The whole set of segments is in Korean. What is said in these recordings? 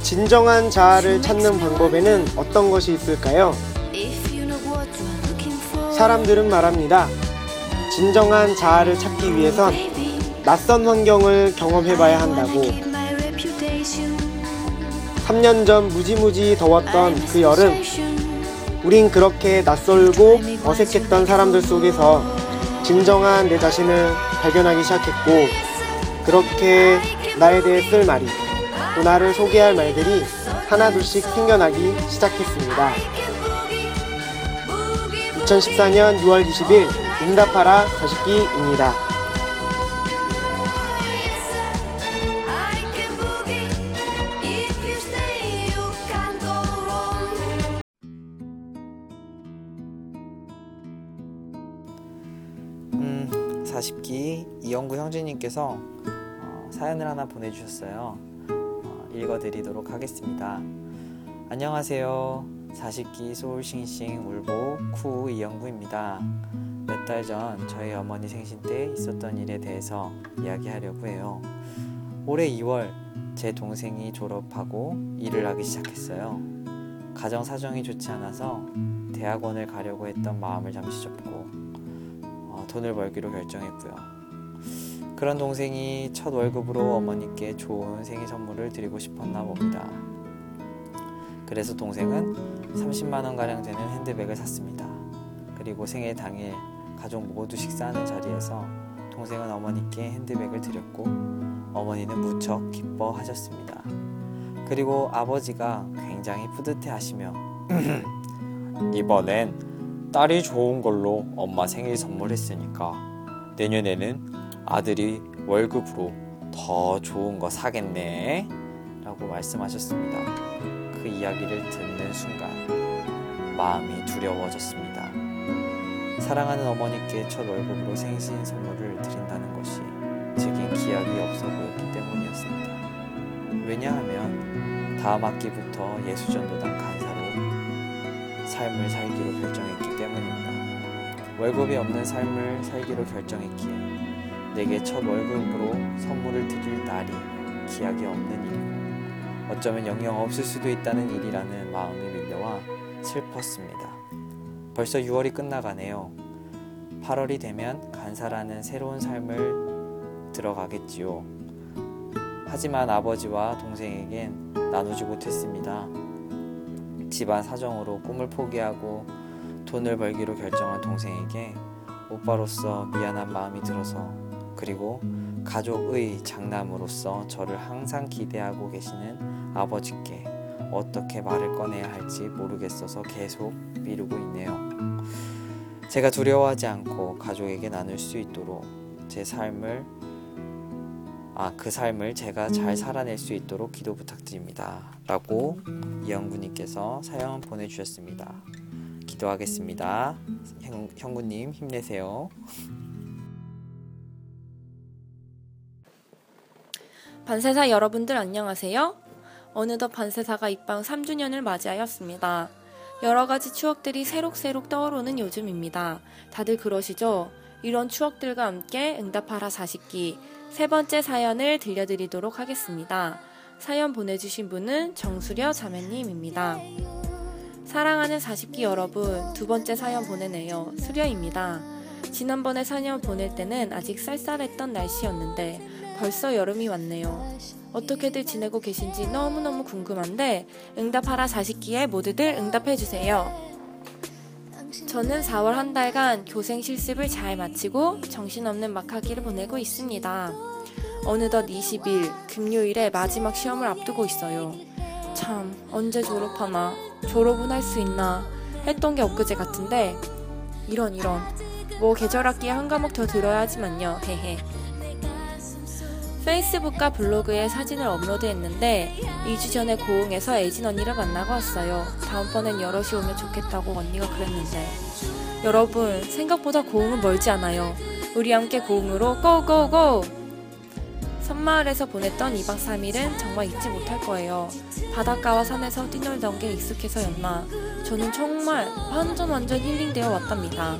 진정한 자아를 찾는 방법에는 어떤 것이 있을까요? 사람들은 말합니다. 진정한 자아를 찾기 위해선 낯선 환경을 경험해봐야 한다고. 3년 전 무지무지 더웠던 그 여름, 우린 그렇게 낯설고 어색했던 사람들 속에서 진정한 내 자신을 발견하기 시작했고, 그렇게 나에 대해 쓸 말이, 또 나를 소개할 말들이 하나둘씩 생겨나기 시작했습니다. 2014년 6월 20일 응답하라 자식기입니다. 음, 40기 이영구 형제님께서 어, 사연을 하나 보내주셨어요. 어, 읽어드리도록 하겠습니다. 안녕하세요. 40기 소울싱싱 울보 쿠 이영구입니다. 몇 달 전 저희 어머니 생신 때 있었던 일에 대해서 이야기하려고 해요. 올해 2월 제 동생이 졸업하고 일을 하기 시작했어요. 가정 사정이 좋지 않아서 대학원을 가려고 했던 마음을 잠시 접고 어, 돈을 벌기로 결정했고요. 그런 동생이 첫 월급으로 어머니께 좋은 생일 선물을 드리고 싶었나 봅니다. 그래서 동생은 30만 원 가량 되는 핸드백을 샀습니다. 그리고 생일 당일 가족 모두 식사하는 자리에서 동생은 어머니께 핸드백을 드렸고 어머니는 무척 기뻐하셨습니다. 그리고 아버지가 굉장히 뿌듯해 하시며 이번엔 딸이 좋은 걸로 엄마 생일 선물했으니까 내년에는 아들이 월급으로 더 좋은 거 사겠네 라고 말씀하셨습니다. 그 이야기를 듣는 순간 마음이 두려워졌습니다. 사랑하는 어머니께 첫 월급으로 생신 선물을 드린다는 것이 제겐 기약이 없어 보였기 때문이었습니다. 왜냐하면 다음 학기부터 예수전도단 간사로 삶을 살기로 결정했기 때문입니다. 월급이 없는 삶을 살기로 결정했기에 내게 첫 월급으로 선물을 드릴 날이 기약이 없는 일이고 어쩌면 영영 없을 수도 있다는 일이라는 마음이 밀려와 슬펐습니다. 벌써 6월이 끝나가네요. 8월이 되면 간사라는 새로운 삶을 들어가겠지요. 하지만 아버지와 동생에겐 나누지 못했습니다. 집안 사정으로 꿈을 포기하고 돈을 벌기로 결정한 동생에게 오빠로서 미안한 마음이 들어서 그리고 가족의 장남으로서 저를 항상 기대하고 계시는 아버지께 어떻게 말을 꺼내야 할지 모르겠어서 계속 미루고 있네요. 제가 두려워하지 않고 가족에게 나눌 수 있도록 제 삶을 아, 그 삶을 제가 잘 살아낼 수 있도록 기도 부탁드립니다. 라고 이영구님께서 사연 보내주셨습니다. 기도하겠습니다. 형, 형구님 힘내세요. 반세사 여러분들 안녕하세요. 어느덧 반세사가 입방 3주년을 맞이하였습니다. 여러 가지 추억들이 새록새록 떠오르는 요즘입니다. 다들 그러시죠? 이런 추억들과 함께 응답하라 40기 세 번째 사연을 들려드리도록 하겠습니다. 사연 보내주신 분은 정수려 자매님입니다. 사랑하는 40기 여러분, 두 번째 사연 보내네요. 수려입니다. 지난번에 사연 보낼 때는 아직 쌀쌀했던 날씨였는데 벌써 여름이 왔네요. 어떻게들 지내고 계신지 너무너무 궁금한데 응답하라 40기에 모두들 응답해주세요. 저는 4월 한 달간 교생 실습을 잘 마치고 정신없는 막하기를 보내고 있습니다. 어느덧 20일 금요일에 마지막 시험을 앞두고 있어요. 참 언제 졸업하나 졸업은 할 수 있나 했던 게 엊그제 같은데 이런 이런 뭐 계절학기에 한 과목 더 들어야 하지만요 헤헤 페이스북과 블로그에 사진을 업로드했는데 2주 전에 고흥에서 애진 언니를 만나고 왔어요. 다음번엔 여럿이 오면 좋겠다고 언니가 그랬는데 여러분 생각보다 고흥은 멀지 않아요. 우리 함께 고흥으로 고고고! 섬마을에서 보냈던 2박 3일은 정말 잊지 못할 거예요. 바닷가와 산에서 뛰놀던 게 익숙해서였나 저는 정말 완전 완전 힐링되어 왔답니다.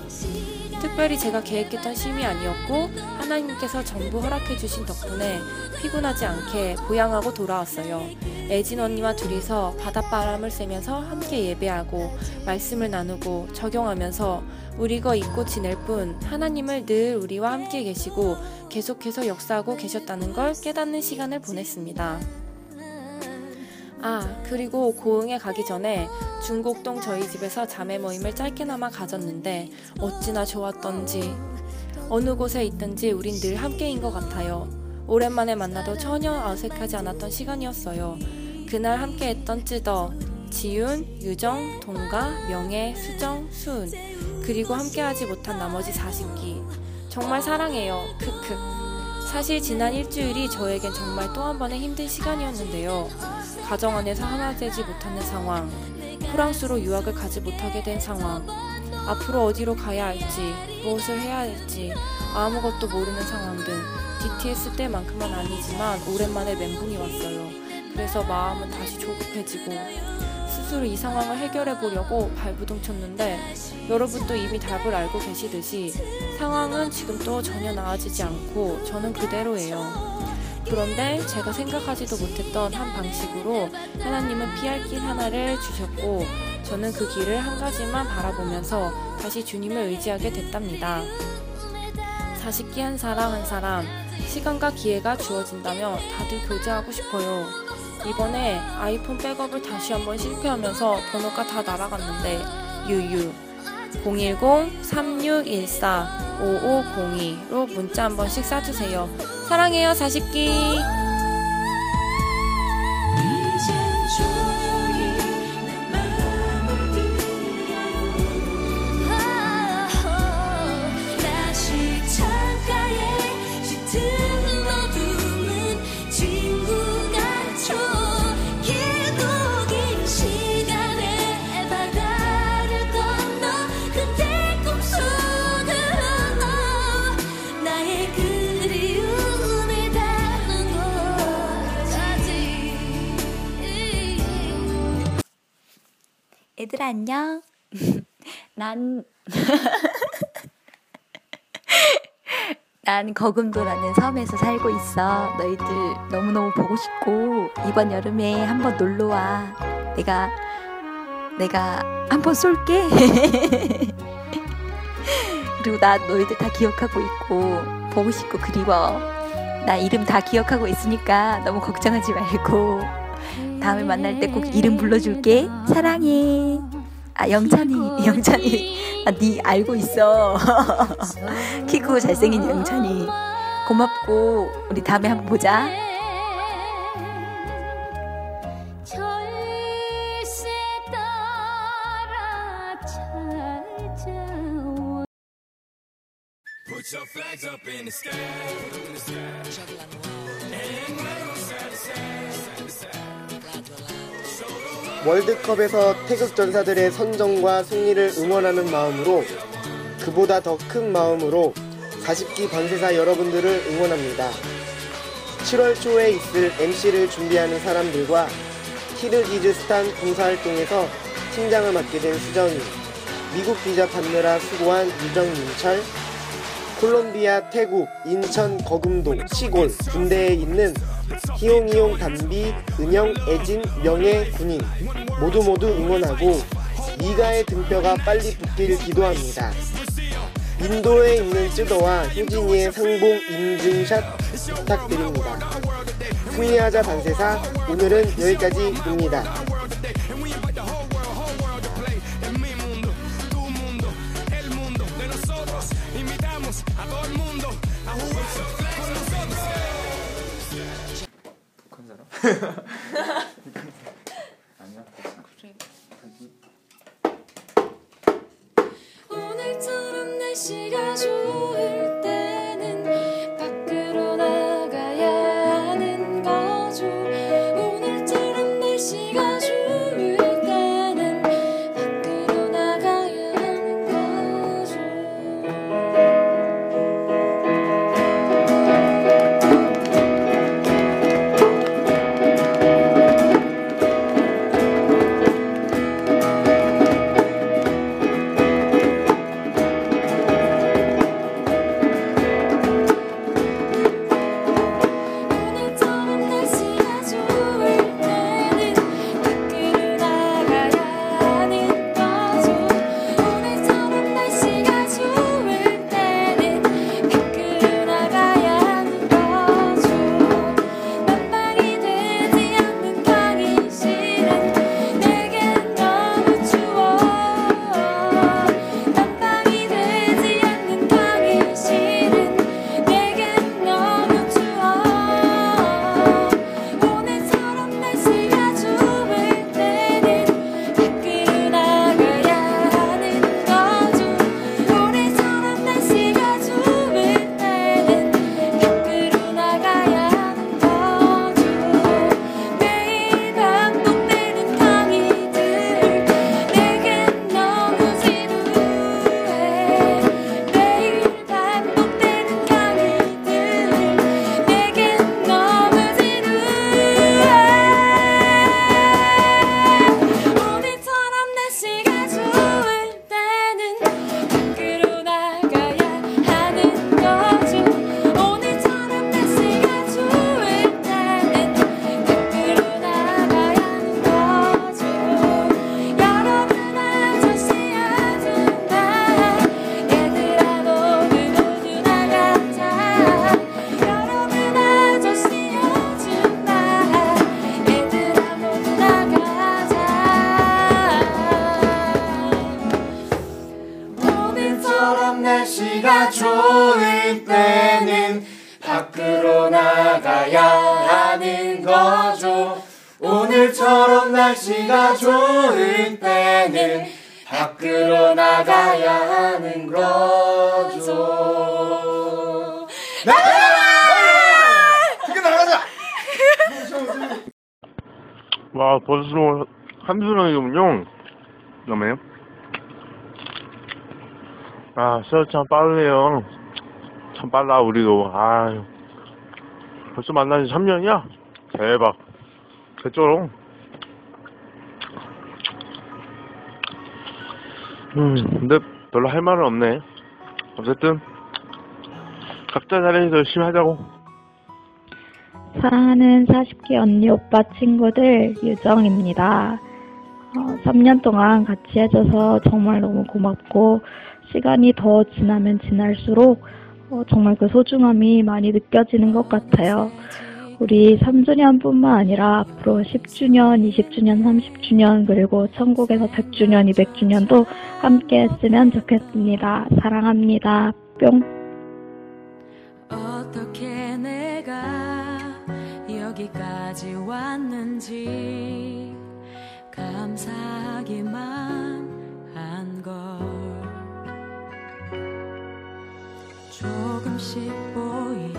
특별히 제가 계획했던 쉼이 아니었고 하나님께서 전부 허락해 주신 덕분에 피곤하지 않게 보양하고 돌아왔어요. 애진 언니와 둘이서 바닷바람을 쐬면서 함께 예배하고 말씀을 나누고 적용하면서 우리가 잊고 지낼 뿐 하나님을 늘 우리와 함께 계시고 계속해서 역사하고 계셨다는 걸 깨닫는 시간을 보냈습니다. 아, 그리고 고흥에 가기 전에 중곡동 저희 집에서 자매 모임을 짧게나마 가졌는데 어찌나 좋았던지 어느 곳에 있든지 우린 늘 함께인 것 같아요. 오랜만에 만나도 전혀 어색하지 않았던 시간이었어요. 그날 함께했던 쯔더, 지윤, 유정, 동가, 명예, 수정, 수은 그리고 함께하지 못한 나머지 40기 정말 사랑해요. 크크. 사실 지난 일주일이 저에겐 정말 또 한 번의 힘든 시간이었는데요. 가정 안에서 하나 되지 못하는 상황, 프랑스로 유학을 가지 못하게 된 상황, 앞으로 어디로 가야 할지, 무엇을 해야 할지 아무것도 모르는 상황 등 DTS 때만큼은 아니지만 오랜만에 멘붕이 왔어요. 그래서 마음은 다시 조급해지고 스스로 이 상황을 해결해 보려고 발부둥 쳤는데 여러분도 이미 답을 알고 계시듯이 상황은 지금 또 전혀 나아지지 않고 저는 그대로예요. 그런데 제가 생각하지도 못했던 한 방식으로 하나님은 피할 길 하나를 주셨고 저는 그 길을 한 가지만 바라보면서 다시 주님을 의지하게 됐답니다. 40기 한 사람 한 사람 시간과 기회가 주어진다면 다들 교제하고 싶어요. 이번에 아이폰 백업을 다시 한번 실패하면서 번호가 다 날아갔는데 유유 010-3614-5502로 문자 한 번씩 쏴주세요. 사랑해요 40기 얘들아 안녕. 난 난 거금도라는 섬에서 살고 있어. 너희들 너무너무 보고 싶고 이번 여름에 한번 놀러 와. 내가 내가 한번 쏠게. 그리고 나 너희들 다 기억하고 있고 보고 싶고 그리워. 나 이름 다 기억하고 있으니까 너무 걱정하지 말고 다음에 만날 때 꼭 이름 불러줄게. 사랑해. 아 영찬이 영찬이. 아, 네 알고 있어. 키 크고 잘생긴 영찬이. 고맙고. 우리 다음에 한번 보자 월드컵에서 태극 전사들의 선정과 승리를 응원하는 마음으로 그보다 더 큰 마음으로 40기 반세사 여러분들을 응원합니다. 7월 초에 있을 MC를 준비하는 사람들과 키르기즈스탄 봉사활동에서 팀장을 맡게 된 수정이, 미국 비자 받느라 수고한 유정민철, 콜롬비아, 태국, 인천, 거금도, 시골, 군대에 있는 희용희용 담비, 은영, 애진, 명예, 군인 모두 모두 응원하고 미가의 등뼈가 빨리 붙기를 기도합니다. 인도에 있는 쯔더와 효진이의 상봉 인증샷 부탁드립니다. 승리하자 반세사 오늘은 여기까지입니다. 밖으로 나가야 하는 거죠. 와 벌써 한수령이군요. 그러면 아 세월 참 빠르네요. 참 빨라 우리도. 아유. 벌써 만난 지 3년이야? 대박. 개쩔어 음 근데 별로 할 말은 없네 어쨌든 각자 자리에서 열심히 하자고 사랑하는 40기 언니 오빠 친구들 유정입니다. 어, 3년 동안 같이 해줘서 정말 너무 고맙고 시간이 더 지나면 지날수록 어, 정말 그 소중함이 많이 느껴지는 것 같아요. 우리 3주년뿐만 아니라 앞으로 10주년, 20주년, 30주년 그리고 천국에서 100주년, 200주년도 함께 했으면 좋겠습니다. 사랑합니다. 뿅. 어떻게 내가 여기까지 왔는지 감사하기만 한 걸 조금씩 보인